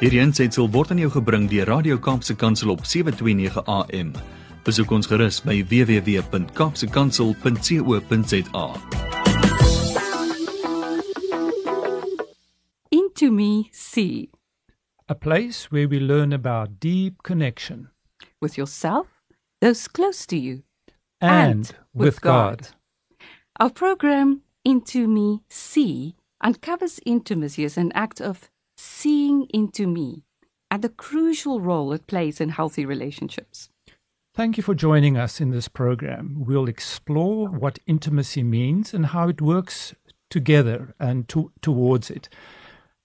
Hierdie aanseit sal word aan jou gebring deur Radio Kaapse Kansel op 7:29 AM. Besoek ons gerus by www.kapsekansel.co.za. Into Me See a place where we learn about deep connection with yourself, those close to you, and, with, God. Our program, Into Me See, uncovers intimacy as an act of seeing into me and the crucial role it plays in healthy relationships. Thank you for joining us in this program. We'll explore what intimacy means and how it works together and to, towards it.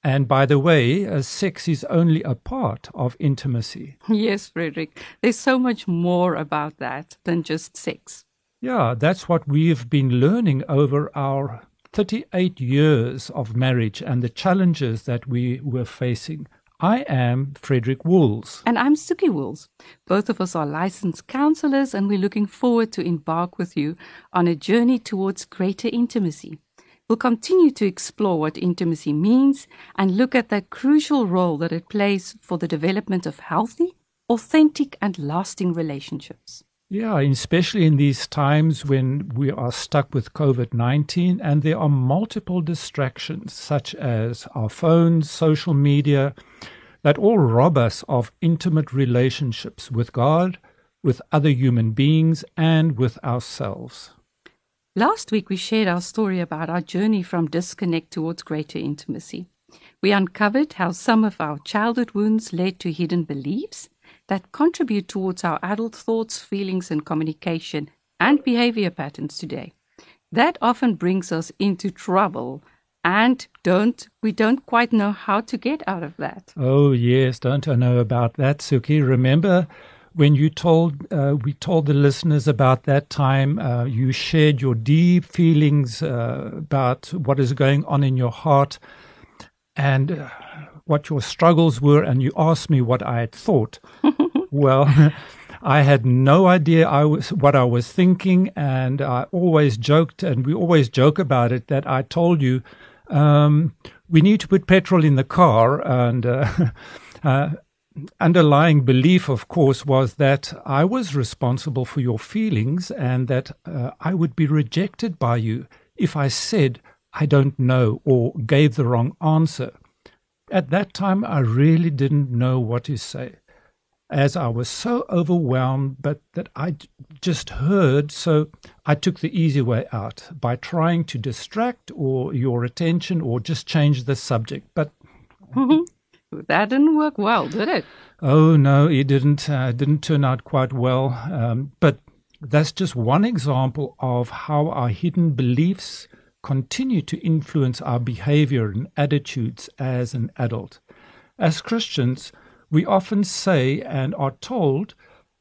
And by the way, uh, sex is only a part of intimacy. Yes, Frederik. There's so much more about that than just sex. Yeah, that's what we've been learning over our 38 years of marriage and the challenges that we were facing. I am Frederik Wools. And I'm Soekie Wools. Both of us are licensed counselors, and we're looking forward to embark with you on a journey towards greater intimacy. We'll continue to explore what intimacy means and look at the crucial role that it plays for the development of healthy, authentic, and lasting relationships. Yeah, especially in these times when we are stuck with COVID 19 and there are multiple distractions, such as our phones, social media, that all rob us of intimate relationships with God, with other human beings, and with ourselves. Last week, we shared our story about our journey from disconnect towards greater intimacy. We uncovered how some of our childhood wounds led to hidden beliefs that contribute towards our adult thoughts, feelings, and communication and behavior patterns today. That often brings us into trouble and don't we don't quite know how to get out of that. Oh yes, don't I know about that, Soekie? Remember when you told uh, we told the listeners about that time uh, you shared your deep feelings uh, about what is going on in your heart and uh, what your struggles were and you asked me what i had thought well i had no idea i was what i was thinking and i always joked and we always joke about it that i told you um, we need to put petrol in the car and uh, uh, underlying belief, of course, was that I was responsible for your feelings and that uh, I would be rejected by you if I said I don't know or gave the wrong answer. At that time, I really didn't know what to say, as I was so overwhelmed, but that I just heard, so I took the easy way out by trying to distract or your attention or just change the subject. But that didn't work well, did it? Oh no, it didn't. Uh, didn't turn out quite well. Um, but that's just one example of how our hidden beliefs continue to influence our behavior and attitudes as an adult. As Christians, we often say and are told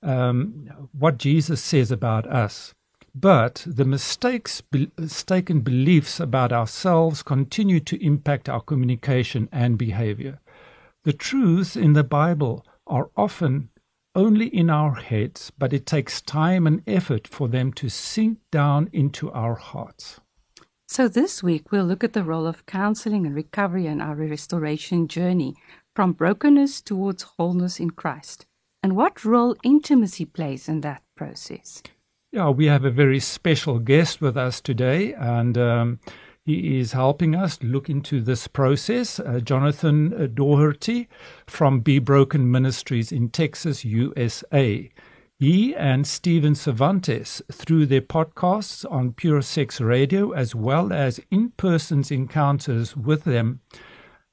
um, what Jesus says about us. But the mistakes, mistaken beliefs about ourselves continue to impact our communication and behavior. The truths in the Bible are often only in our heads, but it takes time and effort for them to sink down into our hearts. So, this week we'll look at the role of counseling and recovery in our restoration journey from brokenness towards wholeness in Christ and what role intimacy plays in that process. Yeah, we have a very special guest with us today, and um, he is helping us look into this process. Uh, Jonathan Daugherty from Be Broken Ministries in Texas, USA. He and Steven Cervantes, through their podcasts on Pure Sex Radio, as well as in person encounters with them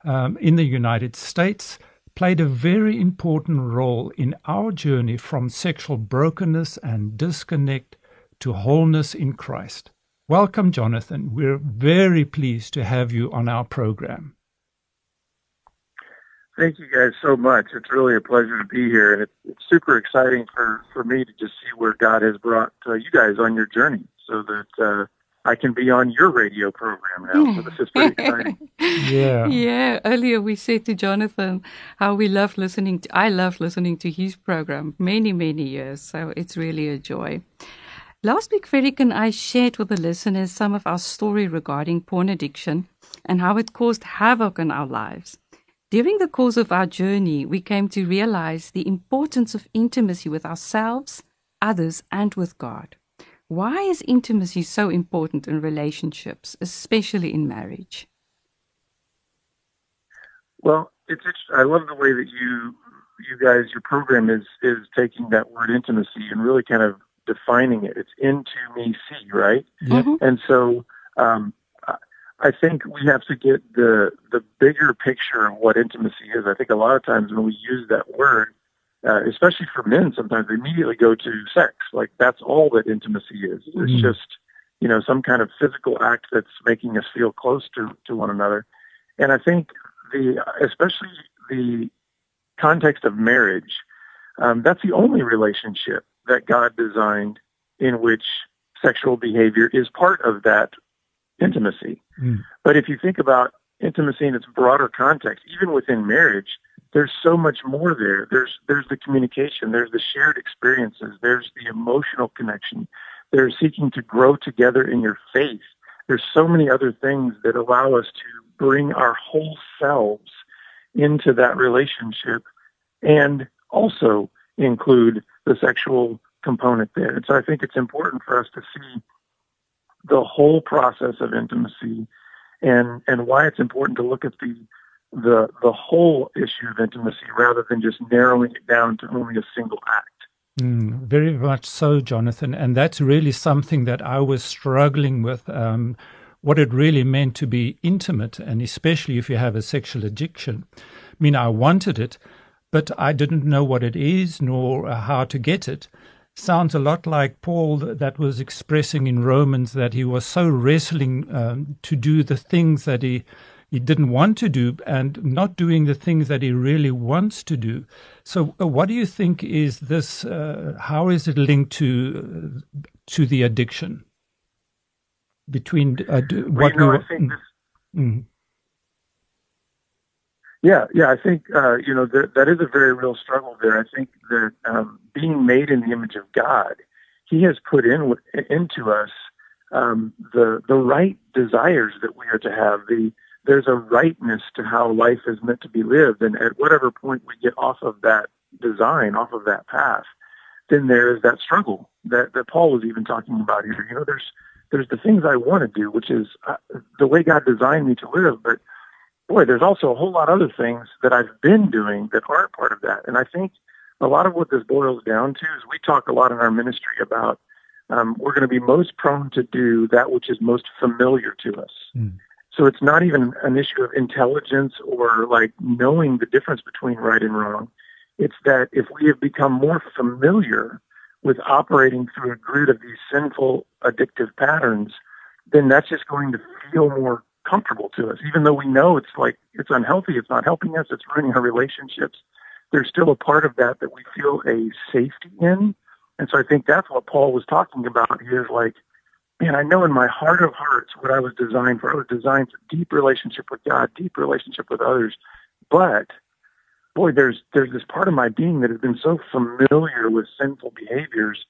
um, in the United States, played a very important role in our journey from sexual brokenness and disconnect to wholeness in Christ. Welcome, Jonathan. We're very pleased to have you on our program. Thank you guys so much. It's really a pleasure to be here, and it's, it's super exciting for, for me to just see where God has brought uh, you guys on your journey so that uh, I can be on your radio program now. So this is pretty exciting. yeah. Yeah. Earlier we said to Jonathan how we love listening to, I love listening to his program many, many years. So it's really a joy. Last week, Frederik and I shared with the listeners some of our story regarding porn addiction and how it caused havoc in our lives. During the course of our journey, we came to realize the importance of intimacy with ourselves, others, and with God. Why is intimacy so important in relationships, especially in marriage? Well, it's I love the way that you you guys your program is is taking that word intimacy and really kind of defining it. It's into me see, right? Yep. Mhm. And so um, I- think we have to get the the bigger picture of what intimacy is. I think a lot of times when we use that word, uh, especially for men, sometimes they immediately go to sex. Like that's all that intimacy is. It's Mm. just you know some kind of physical act that's making us feel close to to one another. And I think the especially the context of marriage, um, that's the only relationship that God designed in which sexual behavior is part of that intimacy. Mm. But if you think about intimacy in its broader context, even within marriage, there's so much more there. There's there's the communication, there's the shared experiences, there's the emotional connection, there's seeking to grow together in your faith. There's so many other things that allow us to bring our whole selves into that relationship and also include the sexual component there. And so I think it's important for us to see the whole process of intimacy and and why it's important to look at the the the whole issue of intimacy rather than just narrowing it down to only a single act. Mm, very much so, Jonathan. And that's really something that I was struggling with. Um, what it really meant to be intimate, and especially if you have a sexual addiction. I mean, I wanted it, but I didn't know what it is nor how to get it. Sounds a lot like Paul that was expressing in Romans that he was so wrestling um, to do the things that he he didn't want to do and not doing the things that he really wants to do. So, uh, what do you think is this? Uh, how is it linked to uh, to the addiction between uh, do, what you know, we this Mm, Yeah, yeah, I think uh, you know that that is a very real struggle there. I think that um, being made in the image of God, He has put in into us um, the the right desires that we are to have. The there's a rightness to how life is meant to be lived, and at whatever point we get off of that design, off of that path, then there is that struggle that that Paul was even talking about here. You know, there's there's the things I want to do, which is uh, the way God designed me to live, but boy, there's also a whole lot of other things that I've been doing that aren't part of that. And I think a lot of what this boils down to is we talk a lot in our ministry about um, we're going to be most prone to do that which is most familiar to us. Mm. So it's not even an issue of intelligence or like knowing the difference between right and wrong. It's that if we have become more familiar with operating through a grid of these sinful addictive patterns, then that's just going to feel more comfortable to us, even though we know it's like it's unhealthy, it's not helping us, it's ruining our relationships. There's still a part of that that we feel a safety in. And so I think that's what Paul was talking about. He is like, man, I know in my heart of hearts what I was designed for. I was designed for deep relationship with God, deep relationship with others. But boy, there's there's this part of my being that has been so familiar with sinful behaviors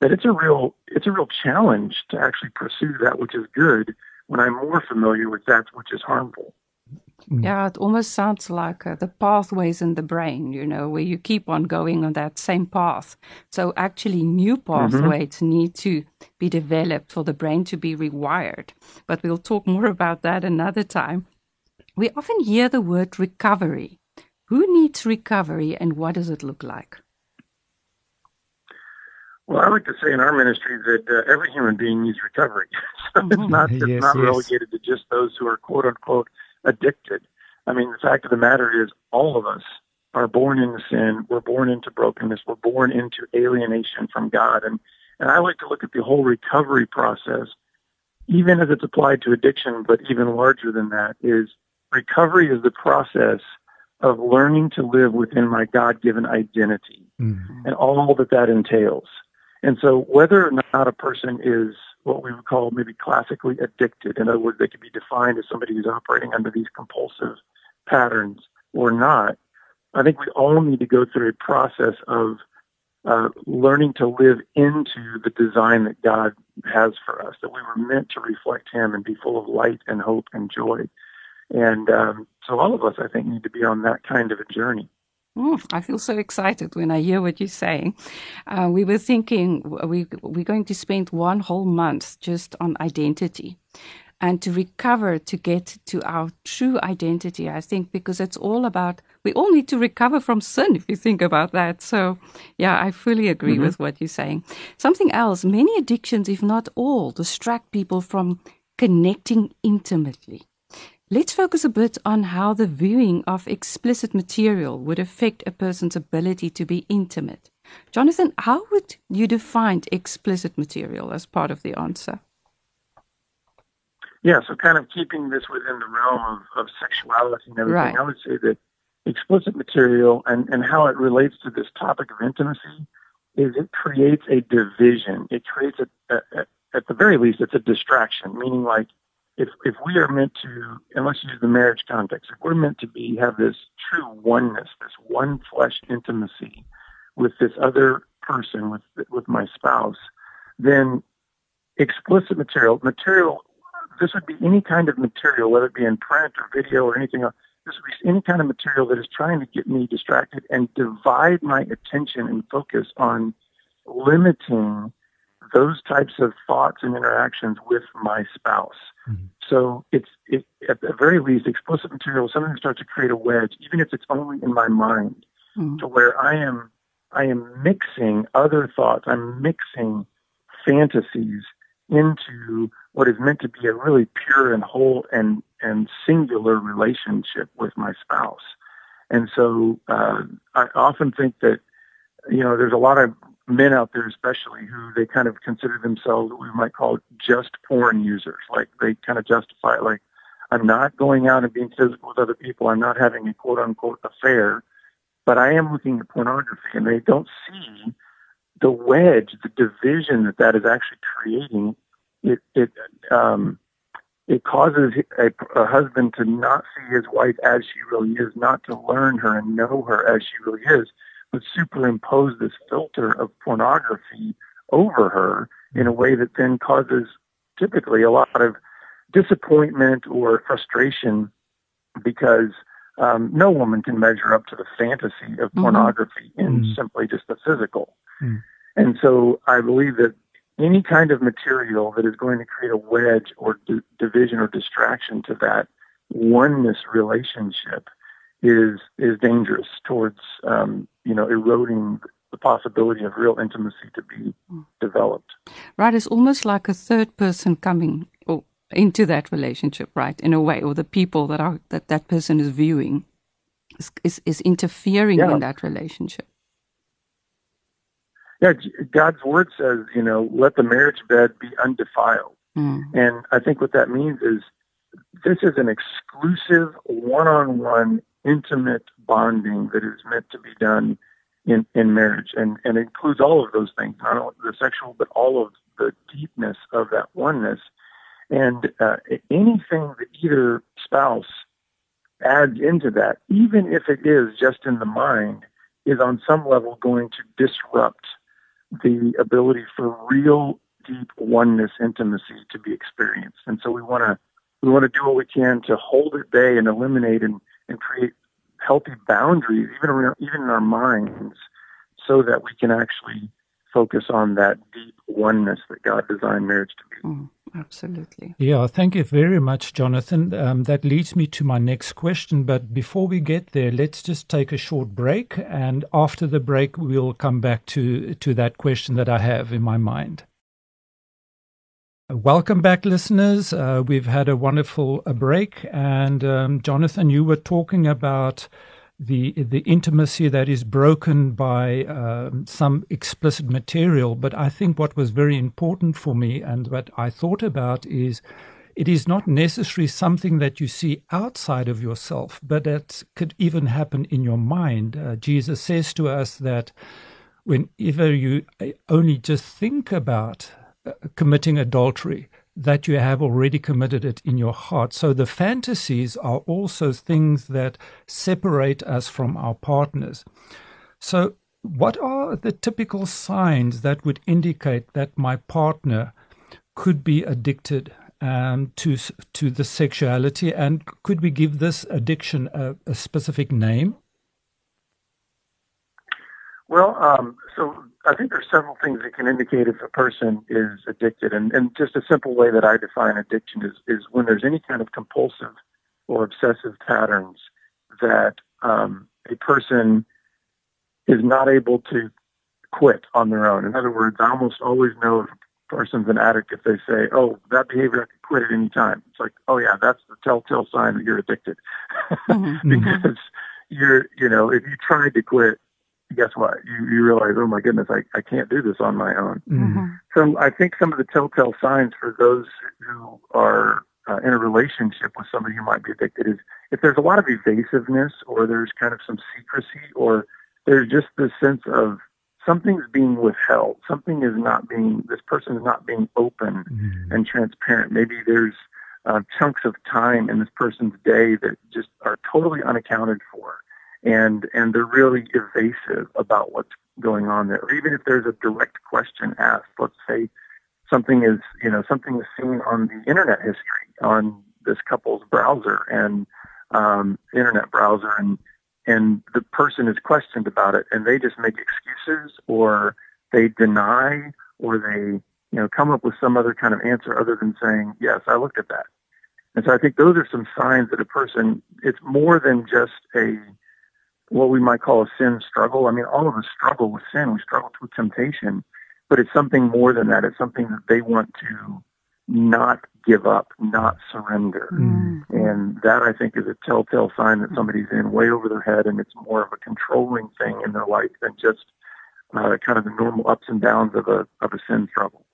that it's a real it's a real challenge to actually pursue that which is good when I'm more familiar with that which is harmful. Yeah, it almost sounds like uh, the pathways in the brain, you know, where you keep on going on that same path. So actually, new pathways need to be developed for the brain to be rewired. But we'll talk more about that another time. We often hear the word recovery. Who needs recovery and what does it look like? Well, I like to say in our ministry that uh, every human being needs recovery. so it's not it's Yes, not yes. relegated to just those who are quote unquote addicted. I mean, the fact of the matter is, all of us are born into sin. We're born into brokenness. We're born into alienation from God. And and I like to look at the whole recovery process, even as it's applied to addiction, but even larger than that, is recovery is the process of learning to live within my God-given identity mm, and all that that entails. And so whether or not a person is what we would call maybe classically addicted, in other words, they could be defined as somebody who's operating under these compulsive patterns or not, I think we all need to go through a process of uh, learning to live into the design that God has for us, that we were meant to reflect Him and be full of light and hope and joy. And um, So all of us, I think, need to be on that kind of a journey. Mm, I feel so excited when I hear what you're saying. Uh, we were thinking we, we're going to spend one whole month just on identity and to recover to get to our true identity. I think because it's all about, we all need to recover from sin if you think about that. So, yeah, I fully agree mm-hmm. with what you're saying. Something else, many addictions, if not all, distract people from connecting intimately. Let's focus a bit on how the viewing of explicit material would affect a person's ability to be intimate. Jonathan, how would you define explicit material as part of the answer? Yeah, so kind of keeping this within the realm of, of sexuality and everything, right. I would say that explicit material and, and how it relates to this topic of intimacy is it creates a division. It creates a, a, a at the very least, it's a distraction, meaning like if if we are meant to, and let's use the marriage context, if we're meant to be have this true oneness, this one flesh intimacy with this other person, with with my spouse, then explicit material, material, this would be any kind of material, whether it be in print or video or anything else. This would be any kind of material that is trying to get me distracted and divide my attention and focus on limiting those types of thoughts and interactions with my spouse. Mm-hmm. So it's it, at the very least explicit material, something that starts to create a wedge, even if it's only in my mind, mm-hmm. to where I am I am mixing other thoughts, I'm mixing fantasies into what is meant to be a really pure and whole and and singular relationship with my spouse. And so uh, I often think that you know there's a lot of men out there especially who they kind of consider themselves what we might call just porn users. Like they kind of justify it like, I'm not going out and being physical with other people. I'm not having a quote unquote affair, but I am looking at pornography and they don't see the wedge, the division that that is actually creating. It, it, um, it causes a, a husband to not see his wife as she really is, not to learn her and know her as she really is would superimpose this filter of pornography over her in a way that then causes typically a lot of disappointment or frustration because um, no woman can measure up to the fantasy of mm-hmm. pornography in mm-hmm. simply just the physical. Mm-hmm. And so I believe that any kind of material that is going to create a wedge or d- division or distraction to that oneness relationship is is dangerous towards um, you know eroding the possibility of real intimacy to be developed. Right, it's almost like a third person coming into that relationship, right? In a way, or the people that are that that person is viewing is is, is interfering yeah. in that relationship. Yeah, God's word says, you know, let the marriage bed be undefiled. Mm. And I think what that means is this is an exclusive one-on-one intimate bonding that is meant to be done in, in marriage and, and includes all of those things, not only the sexual, but all of the deepness of that oneness. And uh, anything that either spouse adds into that, even if it is just in the mind, is on some level going to disrupt the ability for real deep oneness intimacy to be experienced. And so we want to we want to do what we can to hold at bay and eliminate and and create healthy boundaries, even in, even in our minds, so that we can actually focus on that deep oneness that God designed marriage to be. Mm, absolutely. Yeah, thank you very much, Jonathan. Um, that leads me to my next question. But before we get there, let's just take a short break. And after the break, we'll come back to, to that question that I have in my mind. Welcome back, listeners. Uh, we've had a wonderful uh, break, and um, Jonathan, you were talking about the the intimacy that is broken by um, some explicit material. But I think what was very important for me, and what I thought about, is it is not necessarily something that you see outside of yourself, but that could even happen in your mind. Uh, Jesus says to us that whenever you uh, only just think about committing adultery, that you have already committed it in your heart. So the fantasies are also things that separate us from our partners. So, what are the typical signs that would indicate that my partner could be addicted um, to to the sexuality? And could we give this addiction a, a specific name? Well, um, so I think there's several things that can indicate if a person is addicted, and, and just a simple way that I define addiction is is when there's any kind of compulsive or obsessive patterns that um, a person is not able to quit on their own. In other words, I almost always know if a person's an addict if they say, "Oh, that behavior I could quit at any time." It's like, "Oh yeah, that's the telltale sign that you're addicted," mm-hmm. because you're, you know, if you tried to quit, guess what? You you realize, oh my goodness, I I can't do this on my own. Mm-hmm. So I think some of the telltale signs for those who are uh, in a relationship with somebody who might be addicted is if there's a lot of evasiveness or there's kind of some secrecy or there's just this sense of something's being withheld. Something is not being, this person is not being open mm-hmm. and transparent. Maybe there's uh, chunks of time in this person's day that just are totally unaccounted for. And, and they're really evasive about what's going on there. Or even if there's a direct question asked, let's say something is, you know, something is seen on the internet history on this couple's browser and um, internet browser, and and the person is questioned about it, and they just make excuses or they deny or they you know come up with some other kind of answer other than saying yes, I looked at that. And so I think those are some signs that a person it's more than just a what we might call a sin struggle. I mean, all of us struggle with sin. We struggle with temptation, but it's something more than that. It's something that they want to not give up, not surrender. Mm. And that I think is a telltale sign that somebody's in way over their head and it's more of a controlling thing in their life than just uh, kind of the normal ups and downs of a of a sin struggle.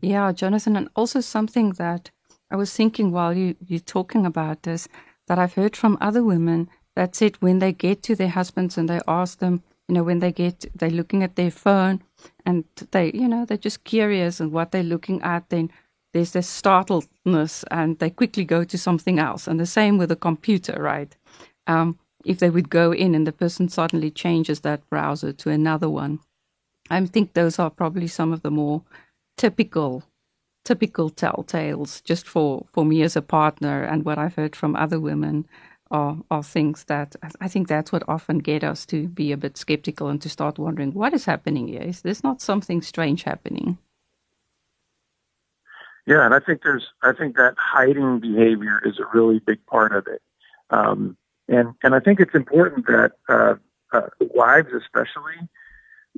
Yeah, Jonathan, and also something that I was thinking while you you're talking about this that I've heard from other women that it. when they get to their husbands and they ask them, you know, when they get they're looking at their phone and they, you know, they're just curious and what they're looking at, then there's this startledness and they quickly go to something else. And the same with a computer, right? Um, if they would go in and the person suddenly changes that browser to another one. I think those are probably some of the more typical typical telltales just for, for me as a partner and what I've heard from other women are, are things that I think that's what often get us to be a bit skeptical and to start wondering what is happening here? Is this not something strange happening? Yeah, and I think there's I think that hiding behavior is a really big part of it, um, and and I think it's important that uh, uh, wives especially,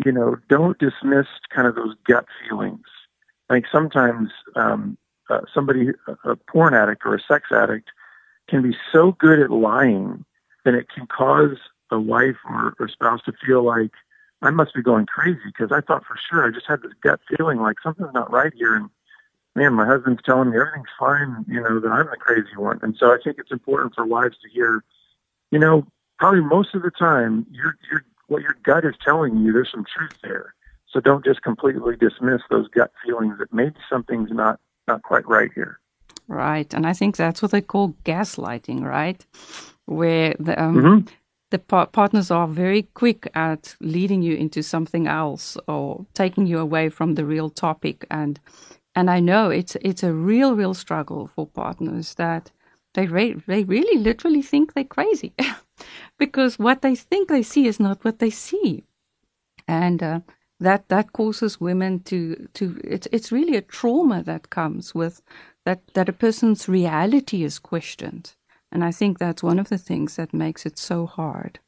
you know, don't dismiss kind of those gut feelings. I think sometimes um, uh, somebody, a porn addict or a sex addict, can be so good at lying that it can cause a wife or, or spouse to feel like I must be going crazy because I thought for sure I just had this gut feeling like something's not right here and man, my husband's telling me everything's fine, you know, that I'm the crazy one. And so I think it's important for wives to hear, you know, probably most of the time, your your what your gut is telling you, there's some truth there. So don't just completely dismiss those gut feelings that maybe something's not not quite right here. Right, and I think that's what they call gaslighting, right? Where the um, mm-hmm. the par- partners are very quick at leading you into something else or taking you away from the real topic and and I know it's it's a real, real struggle for partners that they re- they really literally think they're crazy because what they think they see is not what they see, and uh, that that causes women to to it's it's really a trauma that comes with that that a person's reality is questioned, and I think that's one of the things that makes it so hard.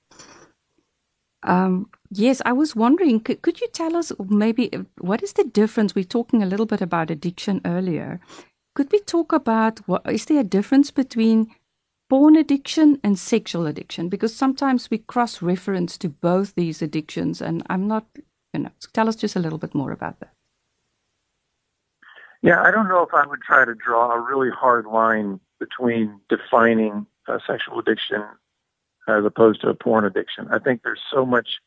Um, yes, I was wondering, could, could you tell us maybe what is the difference? We are talking a little bit about addiction earlier. Could we talk about what is there a difference between porn addiction and sexual addiction? Because sometimes we cross reference to both these addictions, and I'm not, tell us just a little bit more about that. Yeah, I don't know if I would try to draw a really hard line between defining sexual addiction as opposed to a porn addiction. I think there's so much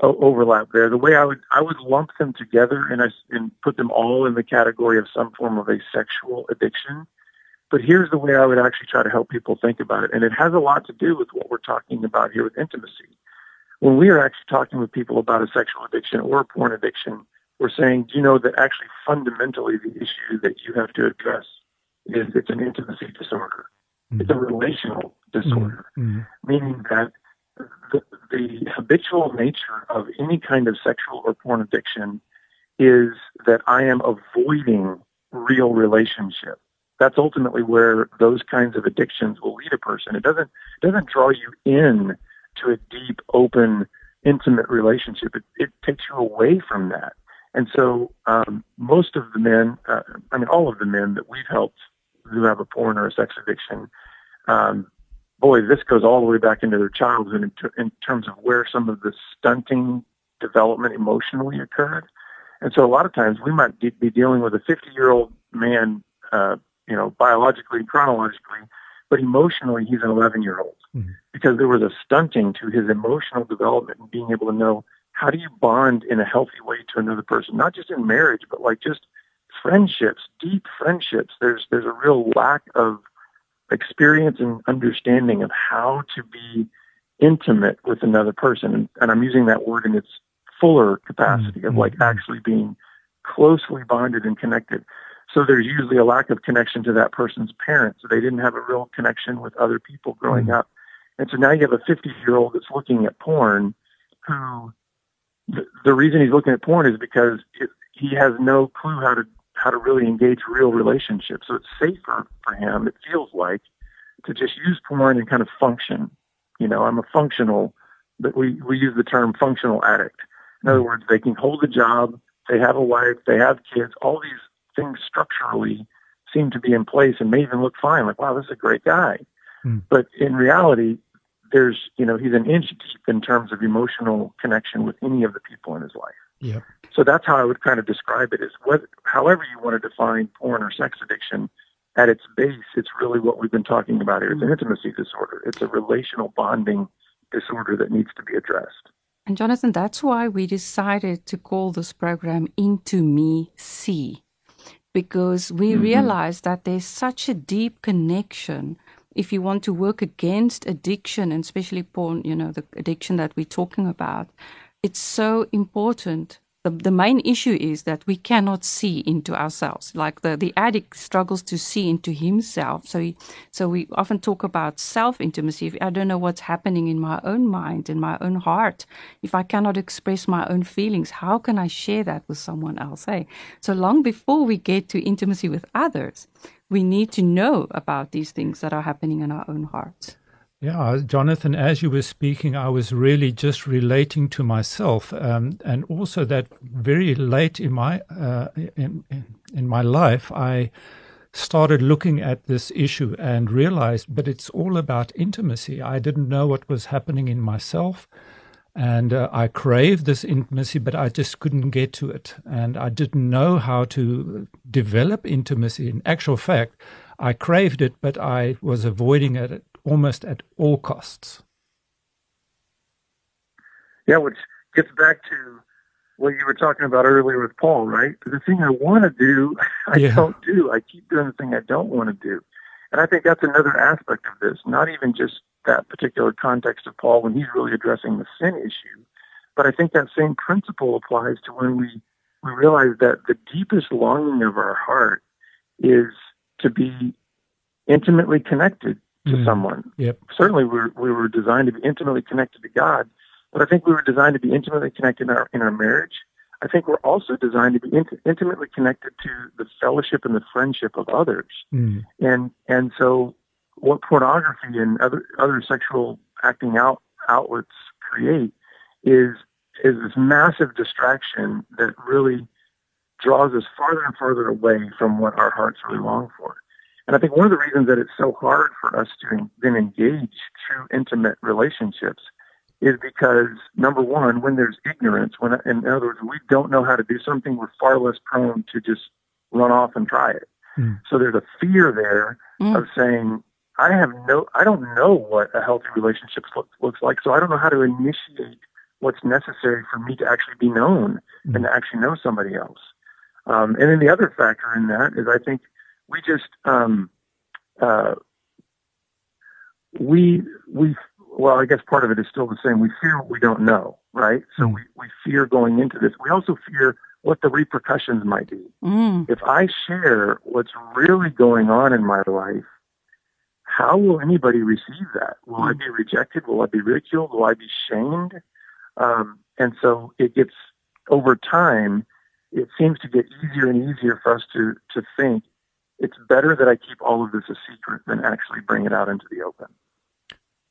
overlap there. The way I would I would lump them together and I, and put them all in the category of some form of a sexual addiction. But here's the way I would actually try to help people think about it, and it has a lot to do with what we're talking about here with intimacy. When we are actually talking with people about a sexual addiction or a porn addiction, we're saying, do you know that actually fundamentally the issue that you have to address is it's an intimacy disorder. Mm-hmm. It's a relational disorder, mm-hmm. meaning that the, the habitual nature of any kind of sexual or porn addiction is that I am avoiding real relationship. That's ultimately where those kinds of addictions will lead a person. It doesn't it doesn't draw you in to a deep, open, intimate relationship. It, it takes you away from that. And so um, most of the men, uh, I mean, all of the men that we've helped who have a porn or a sex addiction, um, boy, this goes all the way back into their childhood in, ter- in terms of where some of the stunting development emotionally occurred. And so a lot of times we might be dealing with a 50 year old man, uh, you know, biologically, chronologically, but emotionally he's an 11 year old mm-hmm. because there was a stunting to his emotional development and being able to know how do you bond in a healthy way to another person, not just in marriage, but like just friendships, deep friendships. There's there's a real lack of experience and understanding of how to be intimate with another person, and, and I'm using that word in its fuller capacity mm-hmm. of like actually being closely bonded and connected. So there's usually a lack of connection to that person's parents. So They didn't have a real connection with other people growing mm-hmm. up. And so now you have a 50 year old that's looking at porn who the, the reason he's looking at porn is because it, he has no clue how to how to really engage real relationships. So it's safer for him. It feels like to just use porn and kind of function. You know, I'm a functional, but we we use the term functional addict. In other words, they can hold a job, they have a wife, they have kids. All these things structurally seem to be in place and may even look fine. Like, wow, this is a great guy. Mm. But in reality, there's, you know, he's an inch deep in terms of emotional connection with any of the people in his life. Yeah. So that's how I would kind of describe it: is what, however you want to define porn or sex addiction. At its base, it's really what we've been talking about here. It's an intimacy disorder. It's a relational bonding disorder that needs to be addressed. And Jonathan, that's why we decided to call this program Into Me See, because we mm-hmm. realized that there's such a deep connection if you want to work against addiction, and especially porn, you know, the addiction that we're talking about, it's so important. The, the main issue is that we cannot see into ourselves. Like the, the addict struggles to see into himself. So, he, so we often talk about self intimacy. If I don't know what's happening in my own mind, in my own heart, if I cannot express my own feelings, how can I share that with someone else? Hey, so long before we get to intimacy with others, we need to know about these things that are happening in our own hearts. Yeah, Jonathan, as you were speaking, I was really just relating to myself, um, and also that very late in my uh, in, in my life, I started looking at this issue and realized, but it's all about intimacy. I didn't know what was happening in myself. And uh, I craved this intimacy, but I just couldn't get to it. And I didn't know how to develop intimacy. In actual fact, I craved it, but I was avoiding it almost at all costs. Yeah, which gets back to what you were talking about earlier with Paul, right? The thing I want to do, I yeah. don't do. I keep doing the thing I don't want to do. And I think that's another aspect of this, not even just that particular context of Paul when he's really addressing the sin issue. But I think that same principle applies to when we, we realize that the deepest longing of our heart is to be intimately connected to mm. someone. Yep. Certainly, we were, we were designed to be intimately connected to God, but I think we were designed to be intimately connected in our, in our marriage. I think we're also designed to be int- intimately connected to the fellowship and the friendship of others. Mm. And and so what pornography and other other sexual acting out outlets create is is this massive distraction that really draws us farther and farther away from what our hearts really long for. And I think one of the reasons that it's so hard for us to then engage true intimate relationships is because number one, when there's ignorance, when in other words, we don't know how to do something, we're far less prone to just run off and try it. Mm. So there's a fear there mm. of saying, I have no, I don't know what a healthy relationship look, looks like, so I don't know how to initiate what's necessary for me to actually be known mm-hmm. and to actually know somebody else. Um, and then the other factor in that is I think we just, um, uh, we, we, well, I guess part of it is still the same. We fear what we don't know, right? So mm-hmm. we, we fear going into this. We also fear what the repercussions might be. Mm. If I share what's really going on in my life, how will anybody receive that? Will I be rejected? Will I be ridiculed? Will I be shamed? Um, and so it gets over time. It seems to get easier and easier for us to to think it's better that I keep all of this a secret than actually bring it out into the open.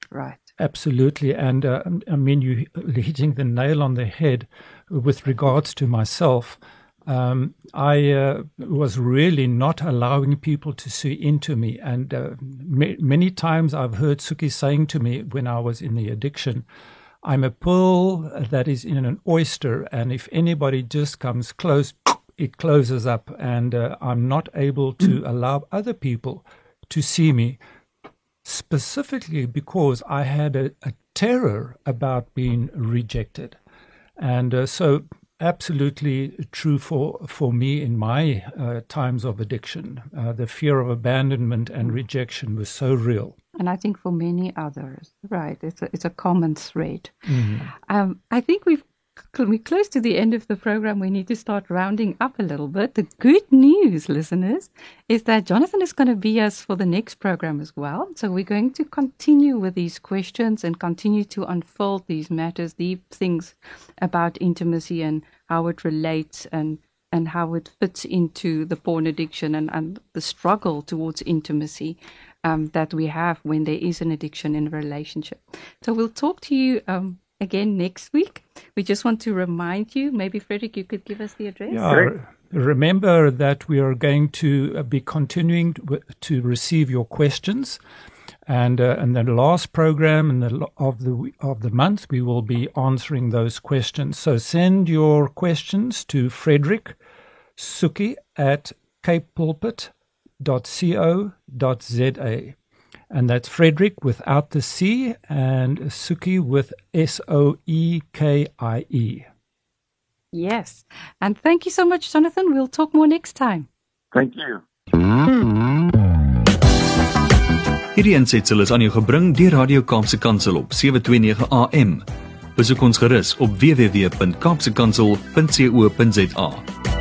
Right. Absolutely. And uh, I mean, you hitting the nail on the head with regards to myself. Um, I uh, was really not allowing people to see into me. And uh, ma- many times I've heard Soekie saying to me when I was in the addiction, I'm a pearl that is in an oyster. And if anybody just comes close, it closes up. And uh, I'm not able to allow other people to see me specifically because I had a, a terror about being rejected. And uh, so, absolutely true for, for me in my uh, times of addiction. Uh, the fear of abandonment and rejection was so real. And I think for many others, right? It's a, it's a common thread. Mm-hmm. Um, I think we've we're close to the end of the program. We need to start rounding up a little bit. The good news, listeners, is that Jonathan is going to be us for the next program as well. So we're going to continue with these questions and continue to unfold these matters, deep things about intimacy and how it relates and and how it fits into the porn addiction and, and the struggle towards intimacy um, that we have when there is an addiction in a relationship. So we'll talk to you um, again next week. We just want to remind you, maybe Frederik, you could give us the address. Yeah, re- remember that we are going to uh, be continuing to, to receive your questions. And uh, in the last program in the, of the of the month, we will be answering those questions. So send your questions to Frederik Soekie at capepulpit.co.za. And that's Frederik without the C and Soekie with S O E K I E. Yes. And thank you so much, Jonathan. We'll talk more next time. Thank you. Hierdie aansetsel is aan jou gebring deur Radio Kaapse Kansel op 729 AM. Besoek ons gerus op www.kaapsekansel.co.za.